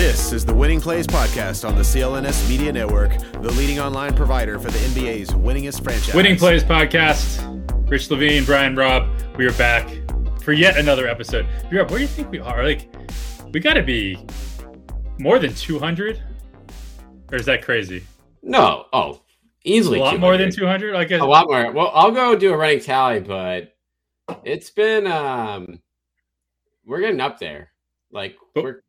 This is the Winning Plays podcast on the CLNS Media Network, the leading online provider for the NBA's winningest franchise. Winning Plays podcast. Rich Levine, Brian Robb, we are back for yet another episode. Rob, where do you think we are? Like, we got to be more than 200, or is that crazy? No, oh, easily a lot 200. more than 200. I guess a lot more. Well, I'll go do a running tally, but it's been um, we're getting up there. Like But- we're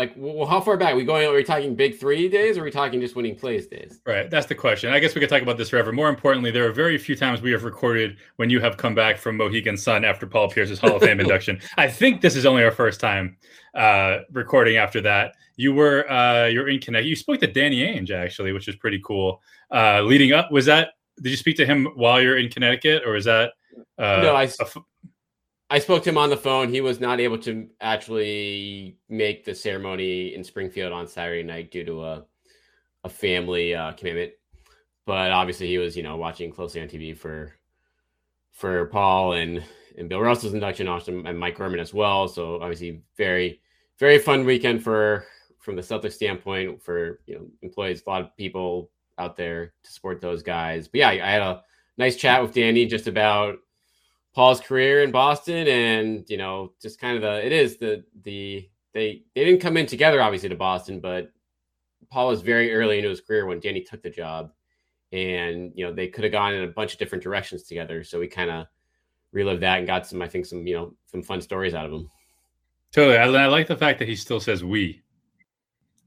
like, well, how far back? we going? Are we talking big three days? Or are we talking just winning plays days? Right, that's the question. I guess we could talk about this forever. More importantly, there are very few times we have recorded when you have come back from Mohegan Sun after Paul Pierce's Hall of Fame induction. I think this is only our first time uh, recording after that. You were uh, you're in Connecticut. You spoke to Danny Ainge actually, which is pretty cool. Uh, leading up, was that? Did you speak to him while you're in Connecticut, or was that? Uh, No, I- a f- I spoke to him on the phone. He was not able to actually make the ceremony in Springfield on Saturday night due to a a family uh, commitment. But obviously, he was you know watching closely on TV for for Paul and and Bill Russell's induction, also and Mike Gorman as well. So obviously, very very fun weekend for from the Celtics standpoint for you know employees, a lot of people out there to support those guys. But yeah, I had a nice chat with Danny just about Paul's career in Boston, and you know, just kind of the it is the the they they didn't come in together obviously to Boston, but Paul was very early into his career when Danny took the job, and you know they could have gone in a bunch of different directions together. So we kind of relived that and got some I think some you know some fun stories out of him. totally. I, I like the fact that he still says "we."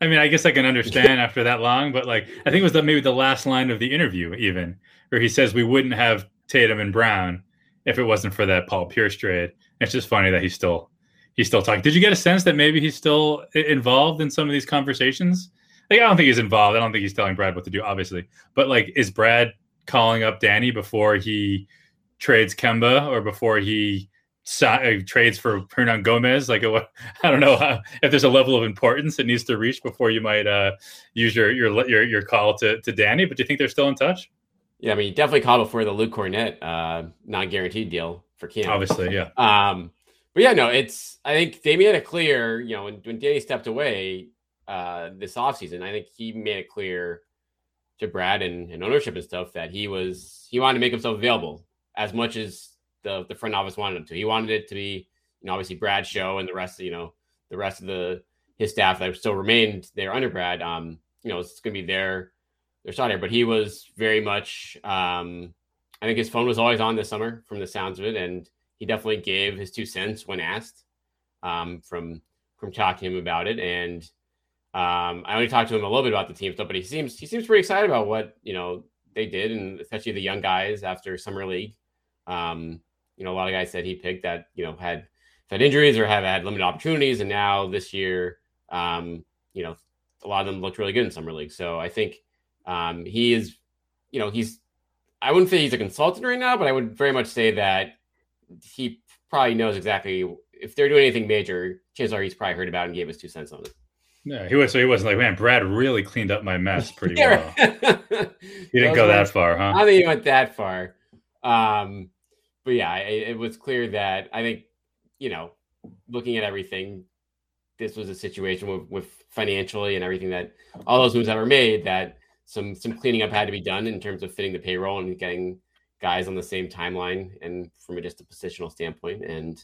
I mean, I guess I can understand after that long, but like, I think it was the, maybe the last line of the interview, even where he says we wouldn't have Tatum and Brown if it wasn't for that Paul Pierce trade. It's just funny that he's still he's still talking. Did you get a sense that maybe he's still involved in some of these conversations? Like, I don't think he's involved. I don't think he's telling Brad what to do, obviously. But like, is Brad calling up Danny before he trades Kemba or before he si- uh, trades for Hernangomez? Like, I don't know how, if there's a level of importance it needs to reach before you might uh, use your your your your call to to Danny. But do you think they're still in touch? Yeah, I mean, he definitely called before the Luke Kornet uh, non guaranteed deal for Cam. Obviously, yeah. Um, but yeah, no, it's I think they made it clear, you know, when, when Danny stepped away uh this offseason, I think he made it clear to Brad and, and ownership and stuff that he was he wanted to make himself available as much as the the front office wanted him to. He wanted it to be, you know, obviously Brad's show and the rest of, you know, the rest of the his staff that still remained there under Brad. Um, you know, it's gonna be their their not here. But he was very much um I think his phone was always on this summer from the sounds of it, and he definitely gave his two cents when asked um, from from talking to him about it. And um, I only talked to him a little bit about the team stuff, but he seems he seems pretty excited about what you know they did, and especially the young guys after summer league. Um, you know, a lot of guys that he picked that you know had had injuries or have had limited opportunities, and now this year, um, you know, a lot of them looked really good in summer league. So I think um, he is, you know, he's. I wouldn't say he's a consultant right now, but I would very much say that he probably knows exactly if they're doing anything major. Chances are he's probably heard about and gave us two cents on it. Yeah, he was. So he wasn't like, man, Brad really cleaned up my mess pretty well. he didn't go that far, I huh? don't think he went that far. Um, but yeah, it, it was clear that I think you know, looking at everything, this was a situation with, with financially and everything that all those moves that were made that some some cleaning up had to be done in terms of fitting the payroll and getting guys on the same timeline and from a, just a positional standpoint. And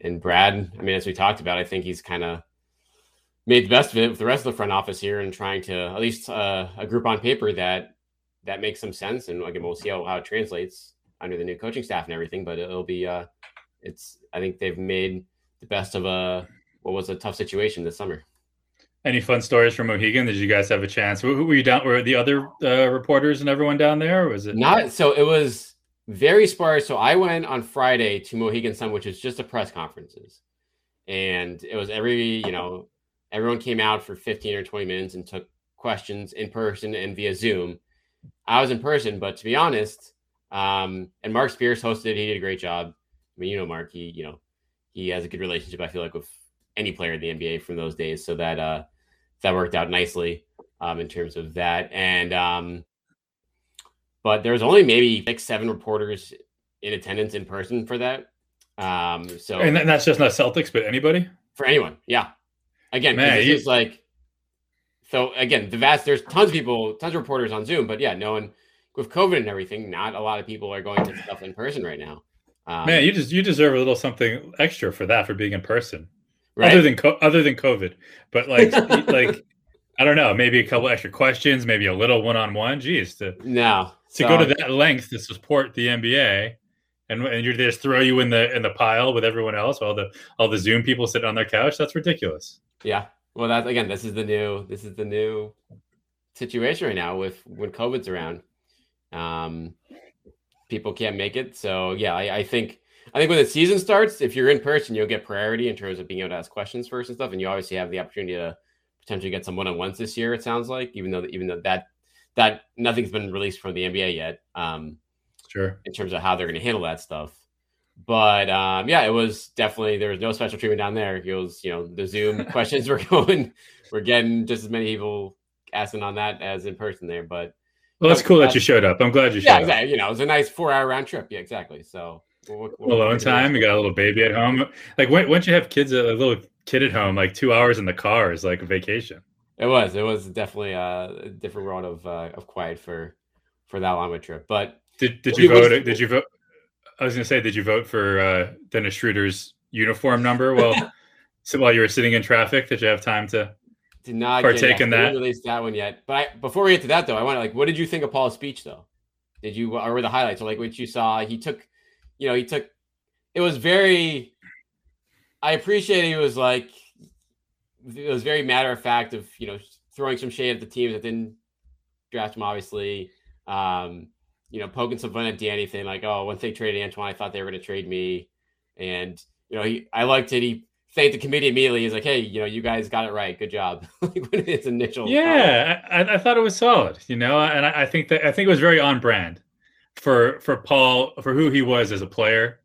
and Brad, I mean, as we talked about, I think he's kind of made the best of it with the rest of the front office here and trying to at least uh, a group on paper that that makes some sense. And again, we'll see how, how it translates under the new coaching staff and everything. But it'll be uh, it's I think they've made the best of a what was a tough situation this summer. Any fun stories from Mohegan? Did you guys have a chance? Who, who were you down? Were the other uh, reporters and everyone down there? Was it Not so it was very sparse. So I went on Friday to Mohegan Sun, which is just a press conferences. And it was every, you know, everyone came out for 15 or 20 minutes and took questions in person and via Zoom. I was in person, but to be honest, um, and Mark Spears hosted, he did a great job. I mean, you know, Mark, he, you know, he has a good relationship, I feel like, with any player in the NBA from those days. So that uh that worked out nicely um in terms of that. And um but there was only maybe six, seven reporters in attendance in person for that. Um, so And that's just not Celtics, but anybody. for anyone, yeah, again, Man, this is like so again, the vast there's tons of people, tons of reporters on Zoom, but yeah, no one with COVID and everything, not a lot of people are going to stuff in person right now. Um, Man, you just you deserve a little something extra for that for being in person, right? other than other than COVID. But like like I don't know, maybe a couple extra questions, maybe a little one on one. Geez, to no to so, go to that length to support the NBA, and and you just throw you in the in the pile with everyone else, all the all the Zoom people sitting on their couch. That's ridiculous. Yeah, well, that's again, this is the new this is the new situation right now with when COVID's around. Um, people can't make it. So yeah, I, I, think I think when the season starts, if you're in person, you'll get priority in terms of being able to ask questions first and stuff, and you obviously have the opportunity to potentially get some one on ones this year. It sounds like, even though even though that that nothing's been released from the NBA yet. Um, sure. In terms of how they're going to handle that stuff. But um, yeah, it was definitely there was no special treatment down there. It was you know the Zoom questions were going, we're getting just as many people asking on that as in person there. But well, that's cool that you showed up. I'm glad you showed yeah, exactly. Up. You know, it was a nice four hour round trip. Yeah, exactly. So we'll, alone time. You got a little baby at home. Like when, once you have kids, a little kid at home, like two hours in the car is like a vacation. It was. It was definitely a different world of uh, of quiet for for that long of a trip. But did did you vote? Was, did you vote? I was going to say, did you vote for uh, Dennis Schroder's uniform number? Well, so while you were sitting in traffic, did you have time to did not partake in that. Release that one yet. But I, before we get to that, though, I want to like, what did you think of Paul's speech, though? Did you or were the highlights or like what you saw? He took, you know, he took. It was very. I appreciate he was like, it was very matter of fact of you know throwing some shade at the teams that didn't draft him, obviously. Um, you know, poking some fun at Danny, saying like, "Oh, once they traded Antoine, I thought they were going to trade me," and you know, he I liked it. He thanked the committee immediately. He's like, "Hey, you know, you guys got it right. Good job." its initial, yeah, I, I, thought it was solid. You know, and I, I, think that I think it was very on brand for for Paul for who he was as a player,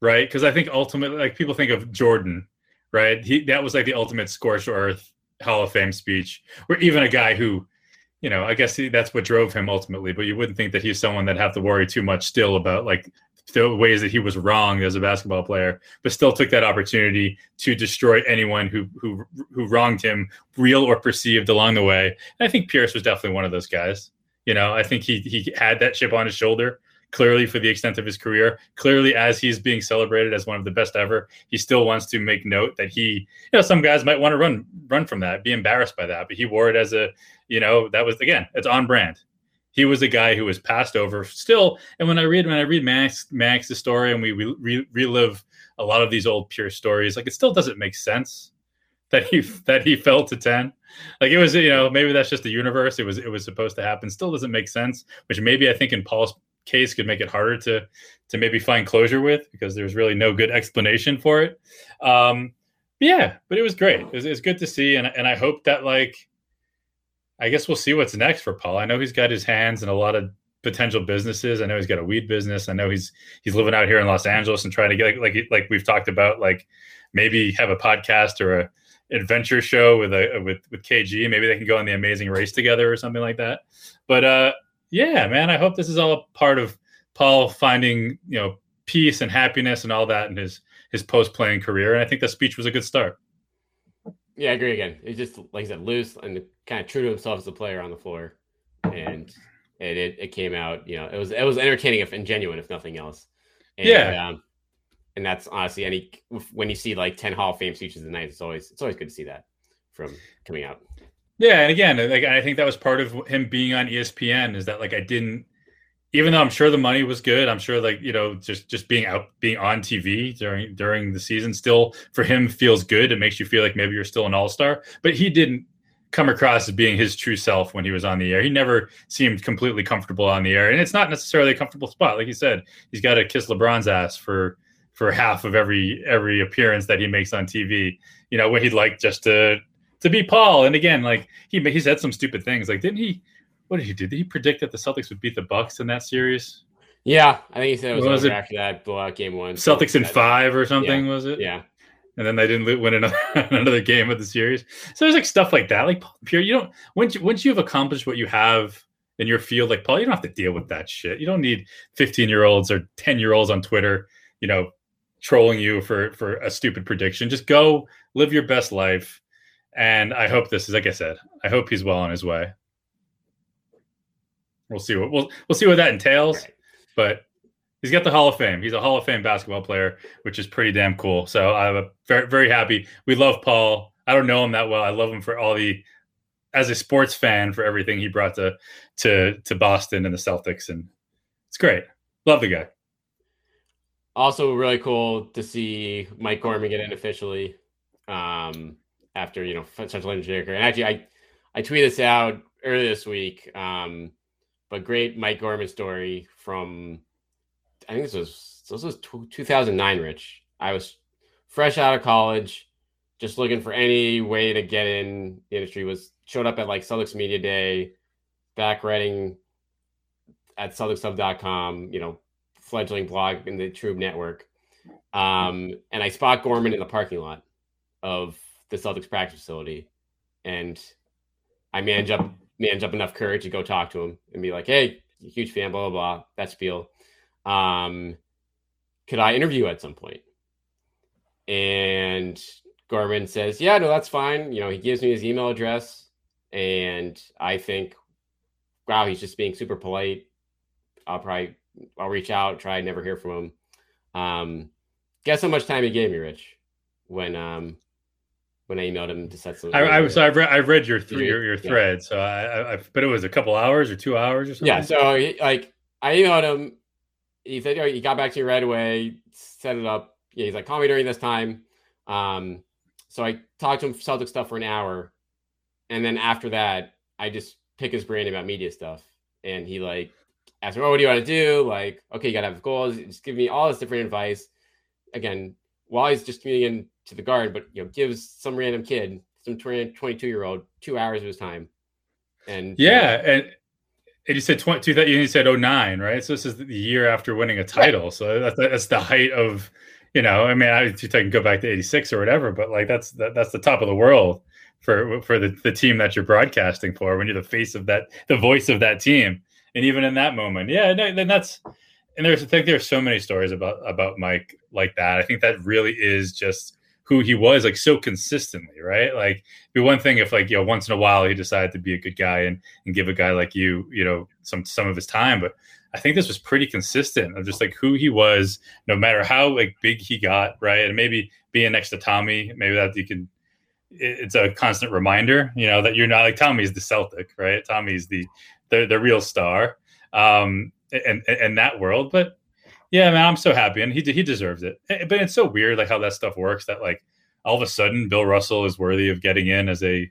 right? Because I think ultimately, like people think of Jordan, right? He that was like the ultimate scorched earth Hall of Fame speech, or even a guy who. You know, I guess he, that's what drove him ultimately, but you wouldn't think that he's someone that have to worry too much still about like the ways that he was wrong as a basketball player, but still took that opportunity to destroy anyone who who who wronged him, real or perceived, along the way. And I think Pierce was definitely one of those guys. You know, I think he he had that chip on his shoulder clearly for the extent of his career. Clearly, as he's being celebrated as one of the best ever, he still wants to make note that he, you know, some guys might want to run run from that, be embarrassed by that, but he wore it as a, you know, that was again, it's on brand he was a guy who was passed over still. And when I read when I read Max Max's story and we re- relive a lot of these old pure stories, like it still doesn't make sense that he that he fell to ten. Like it was, you know, maybe that's just the universe. It was it was supposed to happen. Still doesn't make sense. Which maybe I think in Paul's case could make it harder to to maybe find closure with because there's really no good explanation for it. Um, yeah, but it was great. It was, it was good to see, and and I hope that like I guess we'll see what's next for Paul. I know he's got his hands in a lot of potential businesses. I know he's got a weed business. I know he's he's living out here in Los Angeles and trying to get like like like we've talked about like maybe have a podcast or a adventure show with a with with KG. Maybe they can go on the Amazing Race together or something like that. But uh, yeah, man, I hope this is all part of Paul finding you know peace and happiness and all that in his his post playing career. And I think the speech was a good start. Yeah, I agree again. It's just like I said, loose and kind of true to himself as a player on the floor, and it, it, it came out. You know, it was it was entertaining if and genuine if nothing else. And, yeah. Um, and that's honestly any when you see like ten Hall of Fame speeches the night, it's always it's always good to see that from coming out. Yeah, and again, like I think that was part of him being on ESPN is that like I didn't even though I'm sure the money was good, I'm sure like you know just just being out being on TV during during the season still for him feels good. It makes you feel like maybe you're still an all star. But he didn't come across as being his true self when he was on the air. He never seemed completely comfortable on the air, and it's not necessarily a comfortable spot. Like you said, he's got to kiss LeBron's ass for for half of every every appearance that he makes on TV. You know, what he'd like just to to be Paul. And again, like he he said some stupid things. Like didn't he? what did he do? Did he predict that the Celtics would beat the Bucks in that series? Yeah, I think he said it was, was it? after that blowout game one. Celtics in five or something, yeah. was it? Yeah. And then they didn't win another another game of the series. So there's like stuff like that. Like Pierre, you don't once you, once you've accomplished what you have in your field, like Paul, you don't have to deal with that shit. You don't need 15 year olds or 10 year olds on Twitter, you know, trolling you for for a stupid prediction. Just go live your best life and I hope this is like I said. I hope he's well on his way. We'll see what we'll we'll see what that entails, right. but he's got the Hall of Fame. He's a Hall of Fame basketball player, which is pretty damn cool. So I'm very very happy. We love Paul. I don't know him that well. I love him for all the as a sports fan for everything he brought to to to Boston and the Celtics, and it's great. Love the guy. Also, really cool to see Mike Gorman get in officially um, after you know Central Engineer. And actually, I I tweeted this out earlier this week. Um, but great Mike Gorman story from I think this was this was 2009. Rich, I was fresh out of college, just looking for any way to get in the industry. Was showed up at like Celtics Media Day, back writing at CelticsHub.com, you know, fledgling blog in the TrueHoop network. Um, and I spot Gorman in the parking lot of the Celtics practice facility. And I manage up manage up enough courage to go talk to him and be like, hey, huge fan, blah, blah, blah. That spiel. Um, could I interview at some point? And Gorman says, yeah, no, that's fine. You know, he gives me his email address. And I think, wow, he's just being super polite. I'll probably, I'll reach out, try, never hear from him. Um, guess how much time he gave me, Rich, when, um, when I emailed him to set some. I, I so I've read I've read your th- your, your thread. Yeah. So I, I but it was a couple hours or two hours or something. Yeah. So he, like I emailed him. He said oh, he got back to me right away. Set it up. Yeah, he's like call me during this time. Um, so I talked to him Celtic stuff for an hour, and then after that, I just pick his brain about media stuff, and he like asked me, "Oh, what do you want to do?" Like, okay, you gotta have goals. Just give me all this different advice. Again, while he's just communicating to the guard, but you know, gives some random kid, some 20, 22 year old, two hours of his time. And yeah, and and you said 20, you said 09, right? So this is the year after winning a title. Right. So that's, that's the height of, you know, I mean, I, you can go back to 86 or whatever, but like that's, that, that's the top of the world for, for the, the team that you're broadcasting for when you're the face of that, the voice of that team. And even in that moment, yeah, then that's, and there's, I think there's so many stories about, about Mike like that. I think that really is just, who he was like so consistently, right? Like be one thing if like, you know, once in a while he decided to be a good guy and, and give a guy like you, you know, some some of his time. But I think this was pretty consistent of just like who he was, no matter how like big he got, right? And maybe being next to Tommy, maybe that you can it's a constant reminder, you know, that you're not like Tommy's the Celtic, right? Tommy's the the, the real star um and in that world. But yeah, man, I'm so happy, and he he deserves it. Eh, but it's so weird, like how that stuff works. That like all of a sudden, Bill Russell is worthy of getting in as a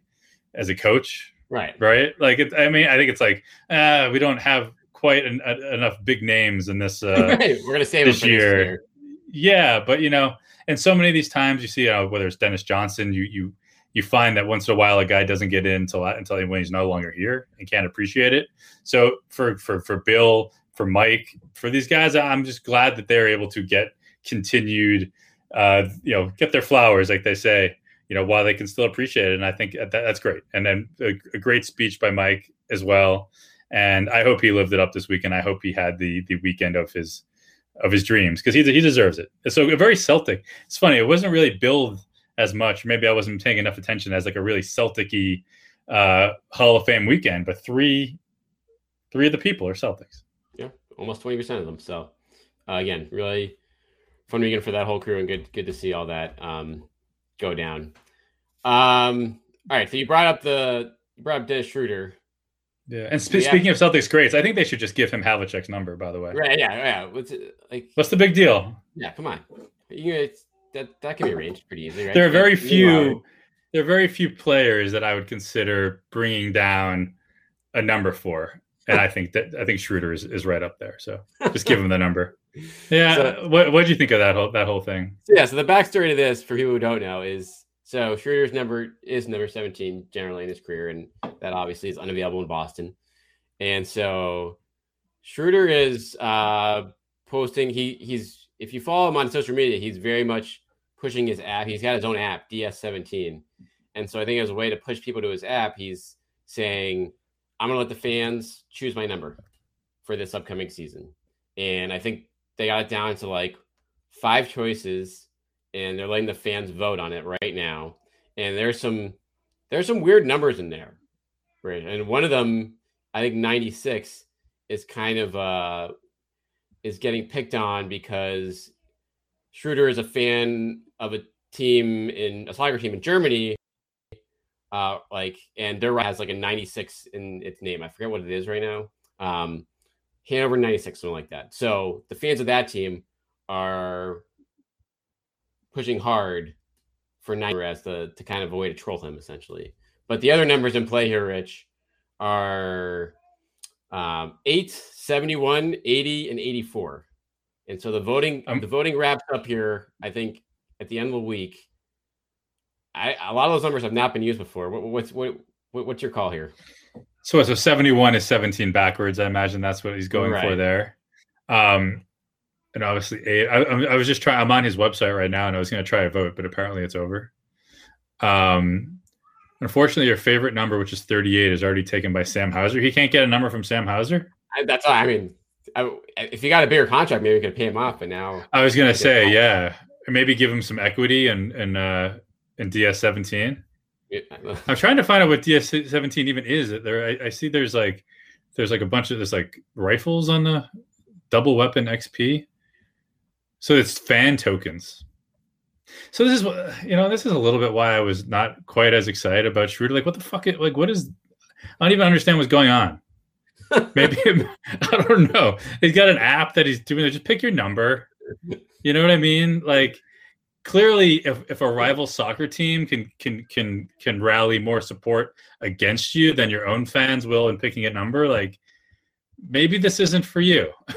as a coach, right? Right? Like, it, I mean, I think it's like uh, we don't have quite an, a, enough big names in this. Uh, right. We're gonna save this year. year. Yeah, but you know, and so many of these times you see, know, whether it's Dennis Johnson, you you you find that once in a while a guy doesn't get in until until when he's no longer here and can't appreciate it. So for for for Bill for Mike, for these guys, I'm just glad that they're able to get continued, uh, you know, get their flowers, like they say, you know, while they can still appreciate it. And I think that, that's great. And then a, a, great speech by Mike as well. And I hope he lived it up this weekend. I hope he had the the weekend of his of his dreams because he he deserves it. So very Celtic. It's funny. It wasn't really billed as much. Maybe I wasn't paying enough attention as like a really Celtic-y uh, Hall of Fame weekend. But three three of the people are Celtics Yeah, almost 20% of them. So uh, again, really fun weekend for that whole crew and good, good to see all that um, go down. Um, all right. So you brought up the, you brought up Dennis Schroder. Yeah. And sp- speaking of Celtics greats, I think they should just give him Havlicek's number, by the way. Right. Yeah. Yeah. What's it, like, what's the big deal? Yeah. Come on. You that, that can be arranged pretty easily, right? There are very few, there are very few players that I would consider bringing down a number for and I think that I think Schroder is, is right up there. So just give him the number. Yeah. So, what what do you think of that whole that whole thing? Yeah. So the backstory to this, for people who don't know, is so Schroder's number is number seventeen generally in his career, and that obviously is unavailable in Boston. And so Schroder is uh, posting. He he's if you follow him on social media, he's very much pushing his app. He's got his own app, DS17, and so I think as a way to push people to his app, he's saying I'm gonna let the fans choose my number for this upcoming season. And I think they got it down to like five choices, and they're letting the fans vote on it right now. And there's some there's some weird numbers in there, right? And one of them, I think 96 is kind of uh is getting picked on because Schroder is a fan of a team in a soccer team in Germany. Uh, like, and their has like a 96 in its name. I forget what it is right now. Um, Hannover 96, something like that. So the fans of that team are pushing hard for Niger as the to kind of a way to troll him essentially. But the other numbers in play here, Rich, are um, 8, 71, 80, and 84. And so the voting um, the voting wraps up here, I think, at the end of the week. I, a lot of those numbers have not been used before. What, what's what, what's your call here? So so 71 is 17 backwards. I imagine that's what he's going right. for there. Um, and obviously eight. I, I, was just trying. I'm on his website right now, and I was going to try to vote, but apparently it's over. Um, unfortunately, your favorite number, which is 38, is already taken by Sam Hauser. He can't get a number from Sam Hauser. I, that's all. I mean, I, if you got a bigger contract, maybe you could pay him off. But now, I was going to say, yeah, maybe give him some equity and and uh, in DS 17. Yeah. I'm trying to find out what DS 17 even is. There, I, I see there's like there's like a bunch of there's like rifles on the double weapon XP. So it's fan tokens. So this is you know this is a little bit why I was not quite as excited about Schroder. Like what the fuck? It, like what is? I don't even understand what's going on. Maybe I don't know. He's got an app that he's doing. Just pick your number. You know what I mean? Like clearly, if, if a rival soccer team can can can can rally more support against you than your own fans will in picking a number, like maybe this isn't for you.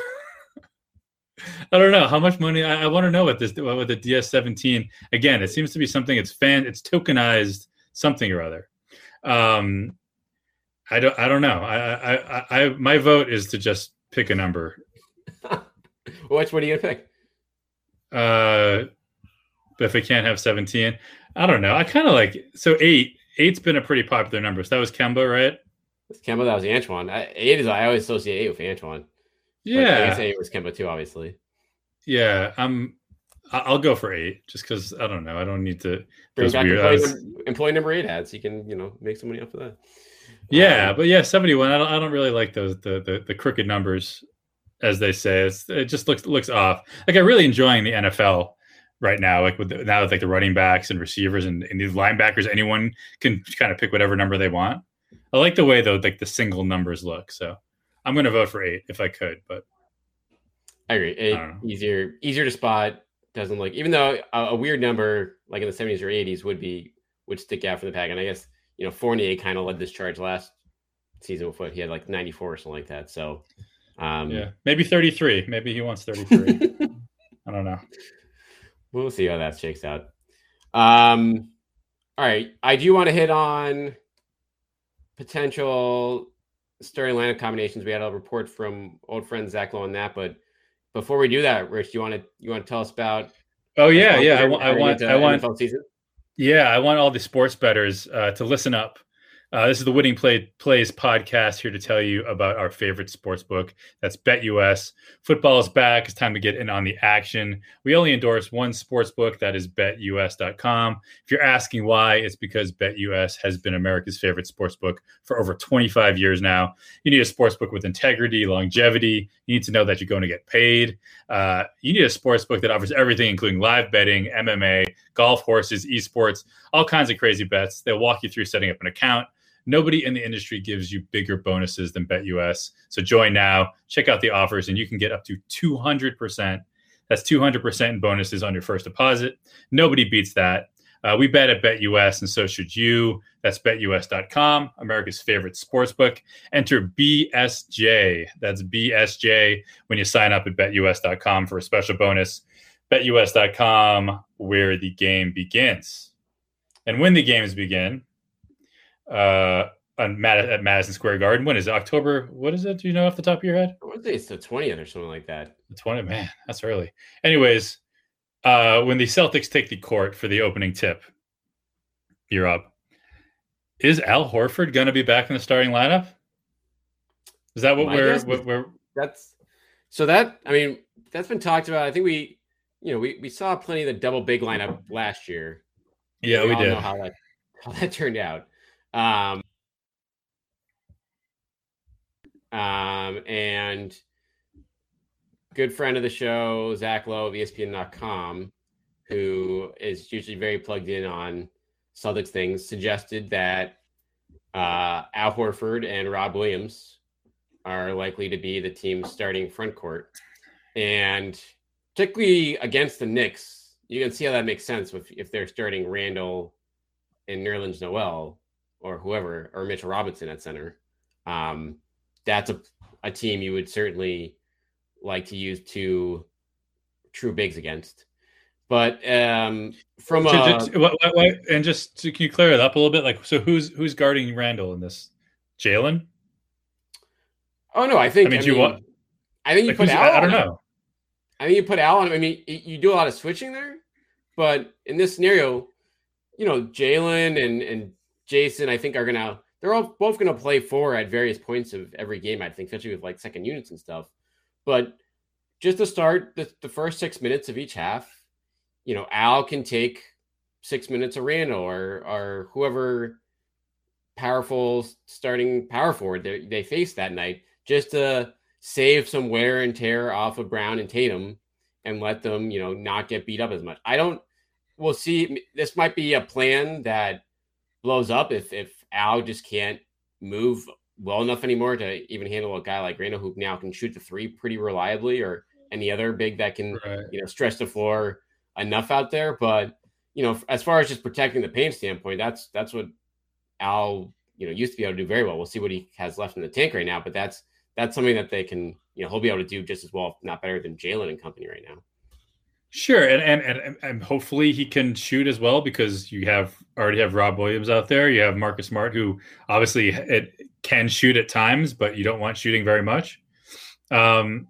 I don't know how much money. I, I want to know what this with the DS17. Again, it seems to be something. It's fan. It's tokenized something or other. Um, I don't. I don't know. I, I, I, my vote is to just pick a number. Which what are you gonna pick? Uh, if it can't have 17, I don't know. I kind of like so eight. Eight's been a pretty popular number. So that was Kemba, right? It's Kemba. That was Antoine. I, eight is I always associate eight with Antoine. Yeah, but I guess eight was Kemba too, obviously. Yeah, I'm. I'll go for eight, just because I don't know. I don't need to. Back weird, employee, was, employee number eight ads. You can, you know, make some money off of that. Yeah, um, but yeah, seventy-one. I don't. I don't really like those the the, the crooked numbers, as they say. It's, it just looks looks off. Like I'm really enjoying the NFL right now. Like with the, now with like the running backs and receivers and, and these linebackers, anyone can kind of pick whatever number they want. I like the way though, like the single numbers look. So I'm going to vote for eight if I could, but I agree. Eight, I easier, easier to spot. Doesn't look, even though a, a, weird number like in the 70s or 80s would be would stick out for the pack. And I guess you know Fournier kind of led this charge last season with what he had like 94 or something like that. So um, yeah, maybe 33. Maybe he wants 33. I don't know. We'll see how that shakes out. Um, all right, I do want to hit on potential starting lineup combinations. We had a report from old friend Zach Lowe on that, but before we do that, Rich, you want to you want to tell us about? Oh yeah, yeah. I, want I want I want season. Yeah, I want all the sports betters uh, to listen up uh, this is the Winning Play Plays podcast here to tell you about our favorite sports book. That's BetUS. Football is back. It's time to get in on the action. We only endorse one sports book, that is BetUS.com. If you're asking why, it's because BetUS has been America's favorite sports book for over 25 years now. You need a sports book with integrity, longevity. You need to know that you're going to get paid. Uh, you need a sports book that offers everything, including live betting, MMA, golf, horses, esports, all kinds of crazy bets. They'll walk you through setting up an account Nobody in the industry gives you bigger bonuses than BetUS. So join now, check out the offers, and you can get up to 200%. That's 200% in bonuses on your first deposit. Nobody beats that. Uh, we bet at BetUS, and so should you. That's betus.com, America's favorite sports book. Enter BSJ. That's BSJ when you sign up at betus.com for a special bonus. BetUS.com, where the game begins. And when the games begin, uh, on Mad- at Madison Square Garden. When is it? October? What is it? Do you know off the top of your head? It's the twentieth or something like that. The twentieth, man, that's early. Anyways, uh, when the Celtics take the court for the opening tip, you're up. Is Al Horford going to be back in the starting lineup? Is that what My we're what we're? That's so that I mean that's been talked about. I think we, you know, we we saw plenty of the double big lineup last year. Yeah, we, we did. how that how that turned out. Um, um, and good friend of the show, Zach Lowe of ESPN.com, who is usually very plugged in on Celtics things, suggested that uh, Al Horford and Rob Williams are likely to be the team's starting front court. And particularly against the Knicks, you can see how that makes sense with if they're starting Randle and Nerlens Noel or whoever, or Mitchell Robinson at center. Um, that's a, a team you would certainly like to use two true bigs against. But um, from a, just, what, what, what, and just to, can you clear it up a little bit? Like, so who's who's guarding Randle in this? Jaylen? Oh no, I think. I mean, I you mean, what? I think you like, put Al. I don't know. I think you put Al on. I mean, you do a lot of switching there, but in this scenario, you know, Jaylen and and Jayson, I think are gonna they're all both gonna play four at various points of every game. I think, especially with like second units and stuff. But just to start the, the first six minutes of each half, you know, Al can take six minutes of Randle or or whoever powerful starting power forward they, they face that night, just to save some wear and tear off of Brown and Tatum and let them, you know, not get beat up as much. I don't. We'll see. This might be a plan that blows up if if Al just can't move well enough anymore to even handle a guy like Randle who now can shoot the three pretty reliably, or any other big that can right. you know stretch the floor enough out there. But you know, as far as just protecting the paint standpoint, that's that's what Al you know used to be able to do very well. We'll see what he has left in the tank right now, but that's that's something that they can you know he'll be able to do just as well, if not better than Jaylen and company right now. Sure, and, and and and hopefully he can shoot as well because you have already have Rob Williams out there. You have Marcus Smart, who obviously it can shoot at times, but you don't want shooting very much. Um,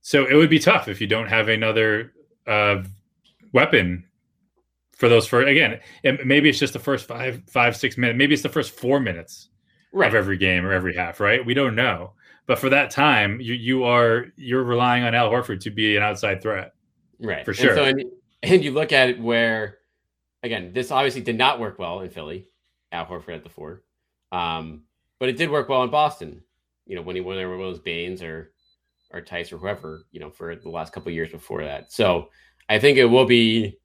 so it would be tough if you don't have another uh, weapon for those for again. It, maybe it's just the first five, five, six minutes. Maybe it's the first four minutes right. of every game or every half. Right? We don't know. But for that time, you you are you're relying on Al Horford to be an outside threat right? For sure. And, so, and, and you look at it where, again, this obviously did not work well in Philly. Al Horford at the four, um, but it did work well in Boston. You know, when he won there was Baines or or Theis or whoever, you know, for the last couple years before that. So I think it will be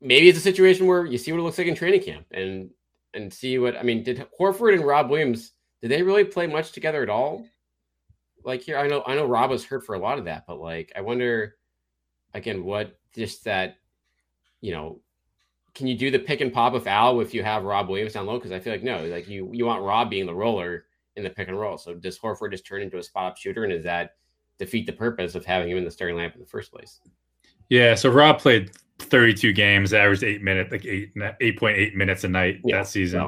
maybe it's a situation where you see what it looks like in training camp and and see what I mean. Did Horford and Rob Williams did they really play much together at all? Like here, I know I know Rob was hurt for a lot of that, but like I wonder again, what just that, you know, can you do the pick and pop with Al if you have Rob Williams down low? Because I feel like no, like you you want Rob being the roller in the pick and roll. So does Horford just turn into a spot up shooter, and does that defeat the purpose of having him in the starting lineup in the first place? Yeah. So Rob played 32 games, averaged eight minutes, like eight 8.8 minutes a night yeah, that season.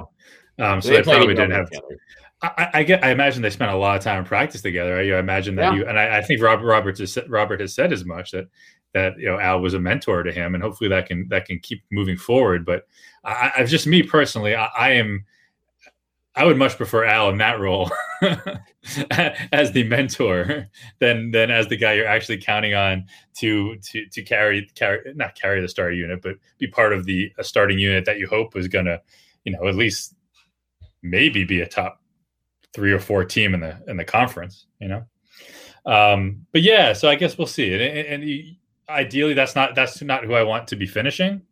So, um, so they, they probably didn't have. Together. I, I, get. I imagine they spent a lot of time in practice together. I, I imagine that yeah. you and I, I think Robert Roberts has, Robert has said as much that that you know Al was a mentor to him, and hopefully that can that can keep moving forward. But I, I just me personally, I, I am. I would much prefer Al in that role as the mentor than than as the guy you're actually counting on to to to carry carry not carry the starting unit, but be part of the a starting unit that you hope is going to, you know, at least maybe be a top three or four team in the in the conference. You know, um, but yeah. So I guess we'll see. And, and, and ideally that's not that's not who I want to be finishing,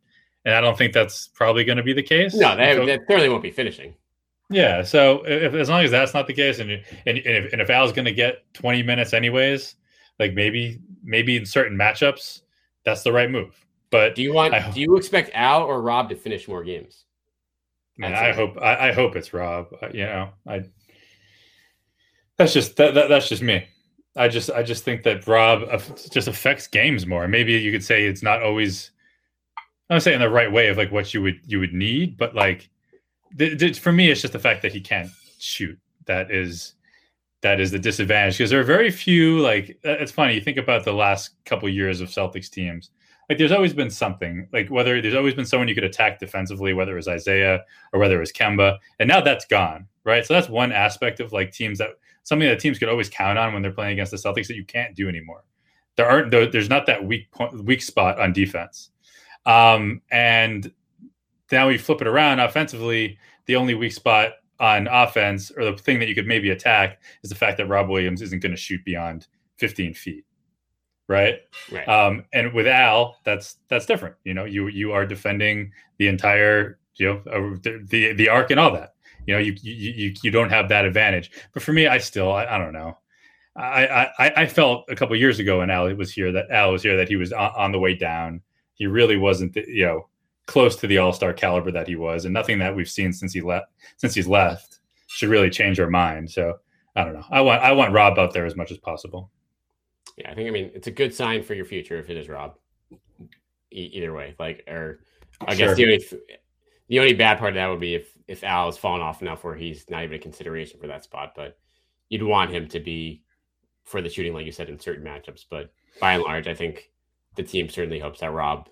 and I don't think that's probably going to be the case. No, they, so, they clearly won't be finishing. Yeah, so if, as long as that's not the case, and and, and if, and if Al's going to get twenty minutes anyways, like maybe maybe in certain matchups, that's the right move. But do you want? I, do you expect Al or Rob to finish more games? Man, I hope I, I, hope it's Rob. Uh, you know, I that's just that, that that's just me. I just I just think that Rob just affects games more. Maybe you could say it's not always. I'm saying in the right way of like what you would you would need, but like th- th- for me, it's just the fact that he can't shoot. That is that is the disadvantage because there are very few. Like uh, it's funny you think about the last couple years of Celtics teams. Like there's always been something. Like whether there's always been someone you could attack defensively, whether it was Isaiah or whether it was Kemba, and now that's gone. Right. So that's one aspect of like teams that something that teams could always count on when they're playing against the Celtics that you can't do anymore. There aren't there's not that weak point, weak spot on defense. Um, and now we flip it around offensively. the only weak spot on offense or the thing that you could maybe attack is the fact that Rob Williams isn't going to shoot beyond 15 feet. Right. Right. Um, and with Al, that's that's different. You know, you you are defending the entire you know uh, the, the the arc and all that. You know, you you you, don't have that advantage. But for me, I still I, I don't know. I, I I felt a couple years ago when Al was here that Al was here that he was on, on the way down. He really wasn't the, you know close to the All Star caliber that he was, and nothing that we've seen since he left since he's left should really change our mind. So I don't know. I want I want Rob out there as much as possible. Yeah, I think I mean it's a good sign for your future if it is Rob. E- either way, like or I Sure. guess the only the only bad part of that would be if if Al has fallen off enough where he's not even a consideration for that spot. But you'd want him to be for the shooting, like you said, in certain matchups. But by and large, I think the team certainly hopes that Rob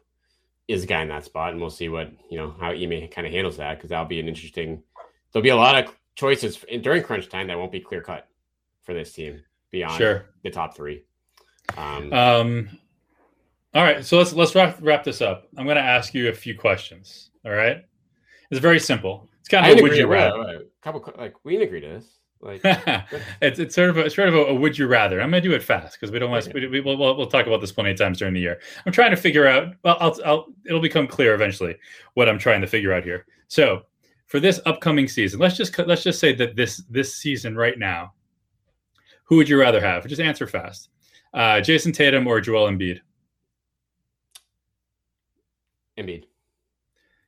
is a guy in that spot, and we'll see what you know how Ime kind of handles that because that'll be an interesting. There'll be a lot of choices during crunch time that won't be clear cut for this team beyond Sure. the top three. Um, Um, all right, so let's let's wrap wrap this up. I'm going to ask you a few questions. All right, it's very simple. Kind of a would you rather. rather. Couple like we didn't agree to this. Like it's it's sort of a, sort of a, a would you rather. I'm going to do it fast because we don't want. We, we, we'll, we'll talk about this plenty of times during the year. I'm trying to figure out. Well, I'll, I'll it'll become clear eventually what I'm trying to figure out here. So for this upcoming season, let's just let's just say that this this season right now, who would you rather have? Just answer fast. Uh, Jayson Tatum or Joel Embiid? Embiid.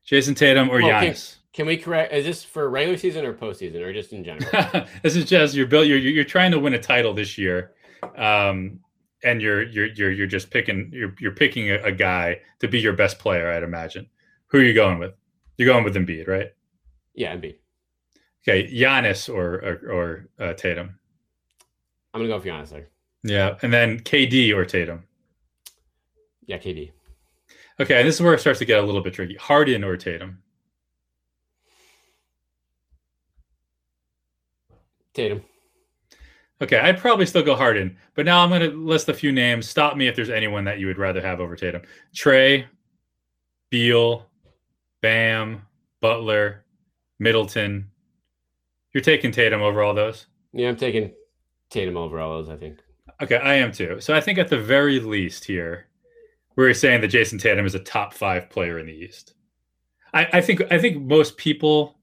Jayson Tatum or Well. Giannis? Can we correct? Is this for regular season or postseason or just in general? this is just you're built. You're you're trying to win a title this year, um, and you're you're you're you're just picking you're you're picking a, a guy to be your best player. I'd imagine. Who are you going with? You're going with Embiid, right? yeah, Embiid. Okay, Giannis or or, or uh, Tatum. I'm gonna go with Giannis there. Yeah, and then KD or Tatum. Yeah, KD. Okay, and this is where it starts to get a little bit tricky. Harden or Tatum. Tatum. Okay, I'd probably still go Harden, but now I'm going to list a few names. Stop me if there's anyone that you would rather have over Tatum. Trey, Beal, Bam, Butler, Middleton. You're taking Tatum over all those? Yeah, I'm taking Tatum over all those. I think. Okay, I am too. So I think at the very least here, we're saying that Jayson Tatum is a top five player in the East. I, I think I think most people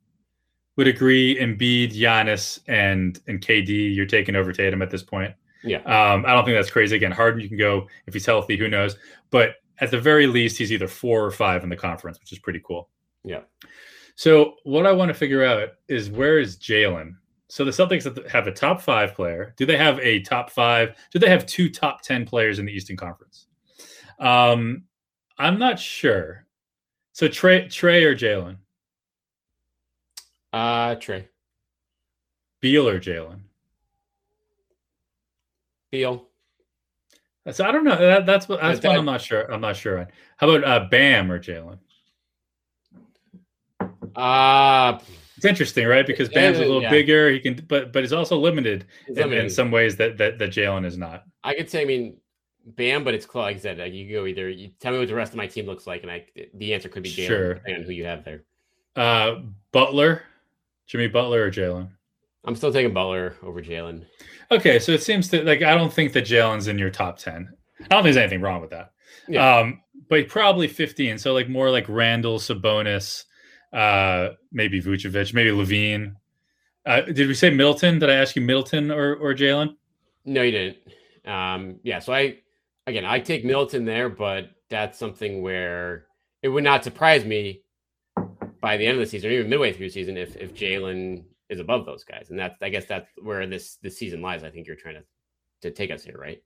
would agree. Embiid, Giannis, and and KD, you're taking over Tatum at this point. Yeah. Um, I don't think that's crazy. Again, Harden, you can go if he's healthy. Who knows? But at the very least, he's either four or five in the conference, which is pretty cool. Yeah. So what I want to figure out is where is Jaylen? So the Celtics have a top five player. Do they have a top five? Do they have two top ten players in the Eastern Conference? Um, I'm not sure. So Trey, Trey or Jaylen, Uh, Trey. Beal or Jaylen? Beal. So I don't know. That, that's what that's one I'm not sure. I'm not sure on. How about uh, Bam or Jaylen? Uh, It's interesting, right? Because Bam's a little yeah. bigger. He can, but but he's also limited, it's in, in some ways that that that Jaylen is not. I could say, I mean, Bam, but it's close. Like I said, like you go either. You tell me what the rest of my team looks like, and I the answer could be Jaylen, Sure. depending on who you have there. Uh, Butler, Jimmy Butler or Jaylen? I'm still taking Butler over Jaylen. Okay, so it seems that like I don't think that Jaylen's in your top ten. I don't think there's anything wrong with that. Yeah. Um, but probably 15. So like more like Randle, Sabonis, uh, maybe Vucevic, maybe LaVine. Uh, did we say Middleton? Did I ask you Middleton or or Jaylen? No, you didn't. Um, yeah, so I again I take Middleton there, but that's something where it would not surprise me by the end of the season, or even midway through the season, if if Jaylen is above those guys, and that's I guess that's where this this season lies. I think you're trying to to take us here, right?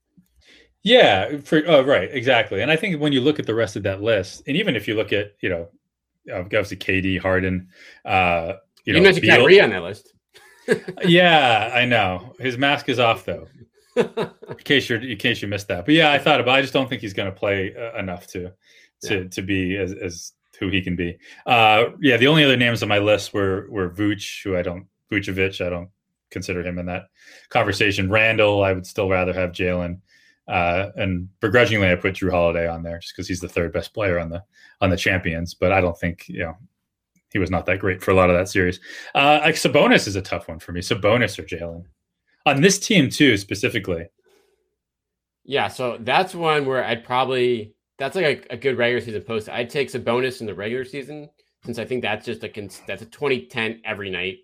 Yeah, for oh right, exactly. And I think when you look at the rest of that list, and even if you look at you know, obviously KD, Harden, uh, you You, know, mentioned Beal- Kyrie on that list. yeah, I know his mask is off though. In case you in case you missed that, but yeah, I thought about. I just don't think he's going to play uh, enough to to to be as, as who he can be. Uh, yeah, the only other names on my list were were Vooch, who I don't Vucevic. I don't consider him in that conversation. Randle, I would still rather have Jaylen. Uh, and begrudgingly, I put Jrue Holiday on there just because he's the third best player on the on the champions. But I don't think you know he was not that great for a lot of that series. Uh, like Sabonis is a tough one for me. Sabonis or Jaylen on this team too, specifically. Yeah, so that's one where I'd probably that's like a, a good regular season post. I'd take Sabonis in the regular season since I think that's just a that's a 2010 every night.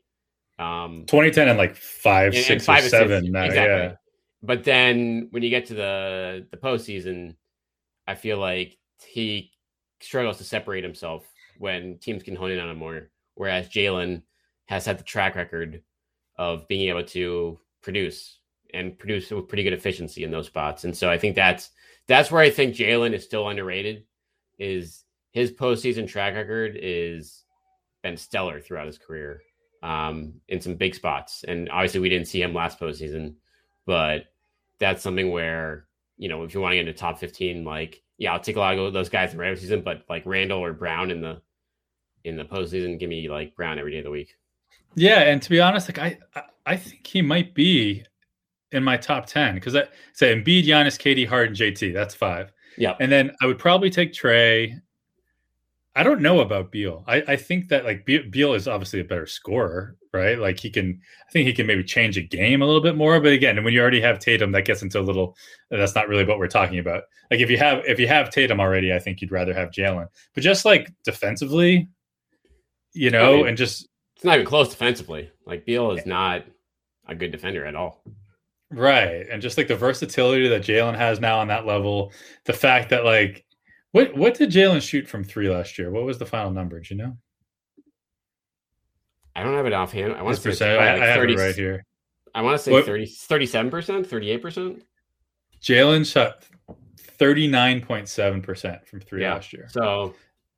Um, 2010 and like five, and, six, and five or seven. Six, now, exactly. Yeah. But then when you get to the the postseason, I feel like he struggles to separate himself when teams can hone in on him more. Whereas Jaylen has had the track record of being able to produce and produce with pretty good efficiency in those spots. And so I think that's that's where I think Jaylen is still underrated. Is his postseason track record is been stellar throughout his career um, in some big spots. And obviously, we didn't see him last postseason, but that's something where you know if you want to get into top fifteen, like yeah, I'll take a lot of those guys in the regular season, but like Randle or Brown in the in the postseason, give me like Brown every day of the week. Yeah, and to be honest, like I I think he might be in my top ten because I say Embiid, Giannis, KD, Harden, JT. That's five. Yeah, and then I would probably take Trey. I don't know about Beal. I, I think that like Beal is obviously a better scorer, right? Like he can, I think he can maybe change a game a little bit more. But again, when you already have Tatum, that gets into a little. That's not really what we're talking about. Like if you have if you have Tatum already, I think you'd rather have Jaylen. But just like defensively, you know, I mean, and just it's not even close defensively. Like Beal is not a good defender at all. Right, and just like the versatility that Jaylen has now on that level, the fact that like what what did Jaylen shoot from three last year? What was the final number? Do you know? I don't have it offhand. I want to say like I 30, right here. I want to say 30, 37%, 38%. Jaylen shot 39.7% from three yeah. last year. So,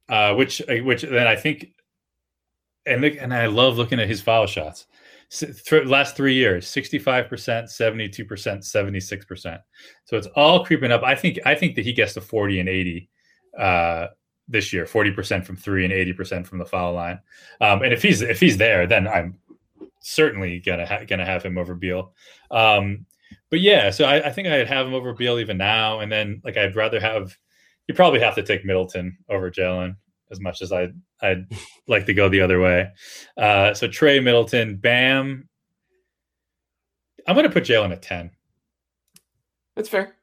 uh, which, uh, which then I think, and, and I love looking at his foul shots. Last three years 65% 72% 76% so it's all creeping up i think i think that he gets to 40 and 80 uh, this year, forty percent from three and eighty percent from the foul line. Um, and if he's if he's there, then I'm certainly gonna ha- gonna have him over Beal. Um, but yeah, so I, I, think I'd have him over Beal even now. And then like I'd rather have you probably have to take Middleton over Jaylen as much as I'd I'd like to go the other way. Uh, so Trey Middleton, Bam. I'm gonna put Jaylen at ten. That's fair.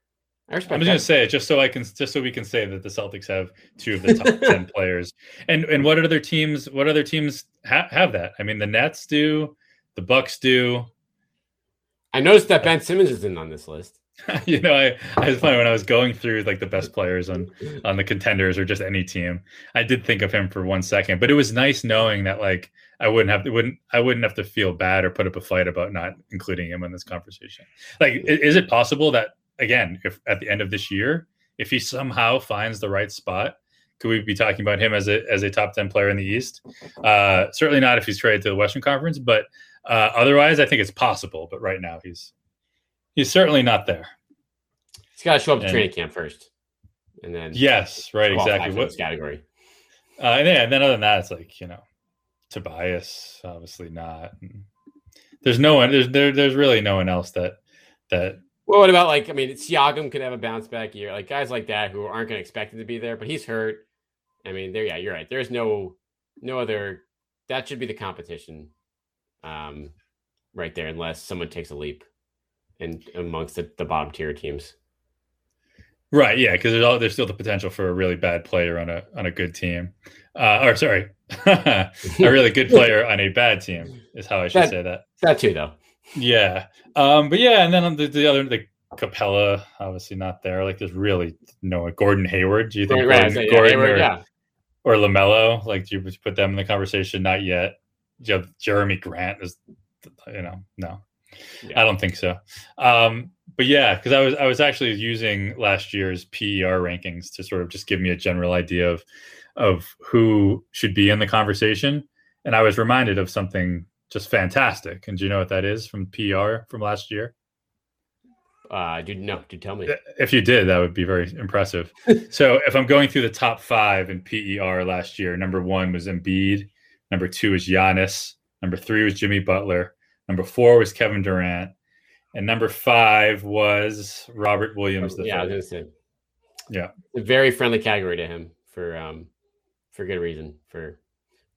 I respect I'm just gonna say it just so I can just so we can say that the Celtics have two of the top ten players. And and what other teams? What other teams ha- have that? I mean, the Nets do, the Bucks do. I noticed that Ben Simmons isn't on this list. you know, I I was funny when I was going through like the best players on on the contenders or just any team. I did think of him for one second, but it was nice knowing that like I wouldn't have to wouldn't I wouldn't have to feel bad or put up a fight about not including him in this conversation. Like, is it possible that again, if at the end of this year, if he somehow finds the right spot, could we be talking about him as a as a top ten player in the East? Uh, certainly not if he's traded to the Western Conference, but uh, otherwise, I think it's possible. But right now, he's he's certainly not there. He's got to show up to training camp first, and then yes, right, exactly. What category? Uh, and, then, and then other than that, it's like you know, Tobias, obviously not. There's no one. There's there, there's really no one else that that well, what about like I mean, Siakam could have a bounce back year, like guys like that who aren't going to expect him to be there, but he's hurt. I mean, there, yeah, you're right. There's no, no other. That should be the competition, um, right there, unless someone takes a leap, and amongst the, the bottom tier teams. Right. Yeah, because there's there's still the potential for a really bad player on a on a good team, uh, or sorry, a really good player on a bad team is how I should that, say that. That too, though. Yeah. Um, but yeah, and then the, the other the Capela, obviously not there. Like there's really no Gordon Hayward. Do you think right, Gordon, right, Gordon Hayward, or, yeah. or LaMelo? Like do you put them in the conversation? Not yet. You know, Jerami Grant is you know, no. Yeah. I don't think so. Um, but yeah, because I was I was actually using last year's PER rankings to sort of just give me a general idea of of who should be in the conversation. And I was reminded of something just fantastic. And do you know what that is from PR from last year? Uh, dude, no, do tell me. If you did, that would be very impressive. so if I'm going through the top five in PER last year, number one was Embiid, number two was Giannis, number three was Jimmy Butler, number four was Kevin Durant, and number five was Robert Williams. The yeah, I was gonna say. Yeah, a very friendly category to him for um for good reason for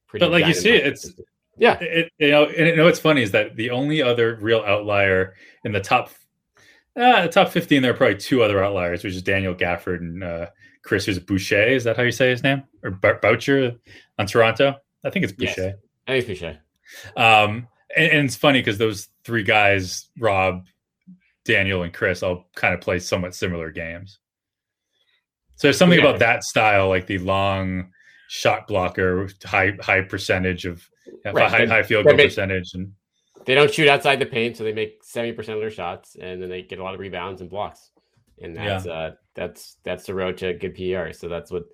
pretty. But like you see, it's yeah, it, you know, and you know what's funny is that the only other real outlier in the top, uh, top fifteen, there are probably two other outliers, which is Daniel Gafford and uh, Chris who's Boucher. Is that how you say his name or B- Boucher on Toronto? I think it's Yes. Boucher. I think Boucher. Um, and, and it's funny because those three guys, Rob, Daniel, and Chris, all kind of play somewhat similar games. So there's something Yeah. about that style, like the long shot blocker, high high percentage of Right. high, high field goal make- percentage, and They don't shoot outside the paint, so they make seventy percent of their shots, and then they get a lot of rebounds and blocks. And that's uh, that's that's the road to good PR. So that's what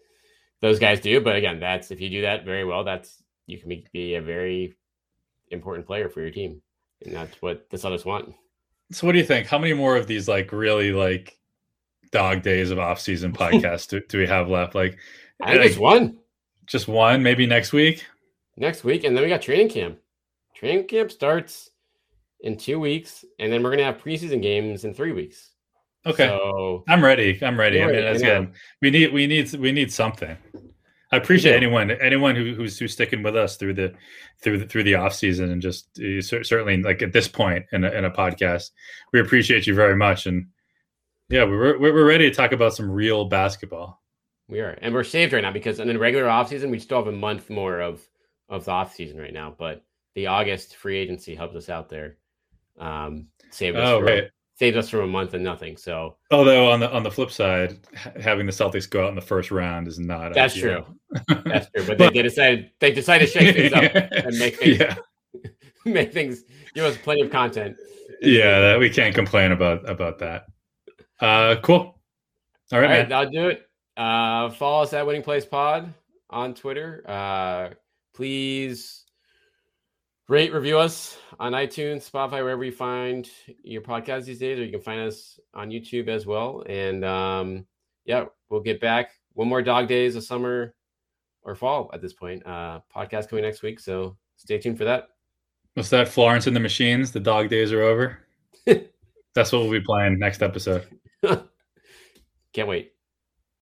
those guys do. But again, that's if you do that very well, that's you can be, be a very important player for your team, and that's what the Celtics want. So what do you think? How many more of these like really like dog days of off season podcasts do, do we have left? Like I think like, it's one just one, maybe next week. next week, and then we got training camp. Training camp starts in two weeks, and then we're gonna have preseason games in three weeks. Okay. So I'm ready. I'm ready. You're I mean, that's good. We need we need we need something. I appreciate anyone anyone who, who's who's sticking with us through the through the through the off season and just uh, certainly like at this point in a, in a podcast, we appreciate you very much. And yeah, we're we're ready to talk about some real basketball. We are, and we're saved right now because in the regular off season, we still have a month more of of the off season right now. But the August free agency helps us out there. Um, saved us, Oh right. Saved us from a month and nothing. So Although on the on the flip side, ha- having the Celtics go out in the first round is not That's ideal. that's true. But they, they decided they decided to shake things up and make things yeah, make things give us plenty of content. yeah, that, we can't complain about about that. Uh, cool. All right, All right, man. that'll do it. Uh, follow us at Winning Place Pod on Twitter. Uh, please rate, review us on iTunes, Spotify, wherever you find your podcast these days, or you can find us on YouTube as well. And um, yeah, we'll get back one more dog days of summer or fall at this point. Uh, podcast coming next week, so stay tuned for that. What's that? Florence and the Machines. The dog days are over. That's what we'll be playing next episode. Can't wait.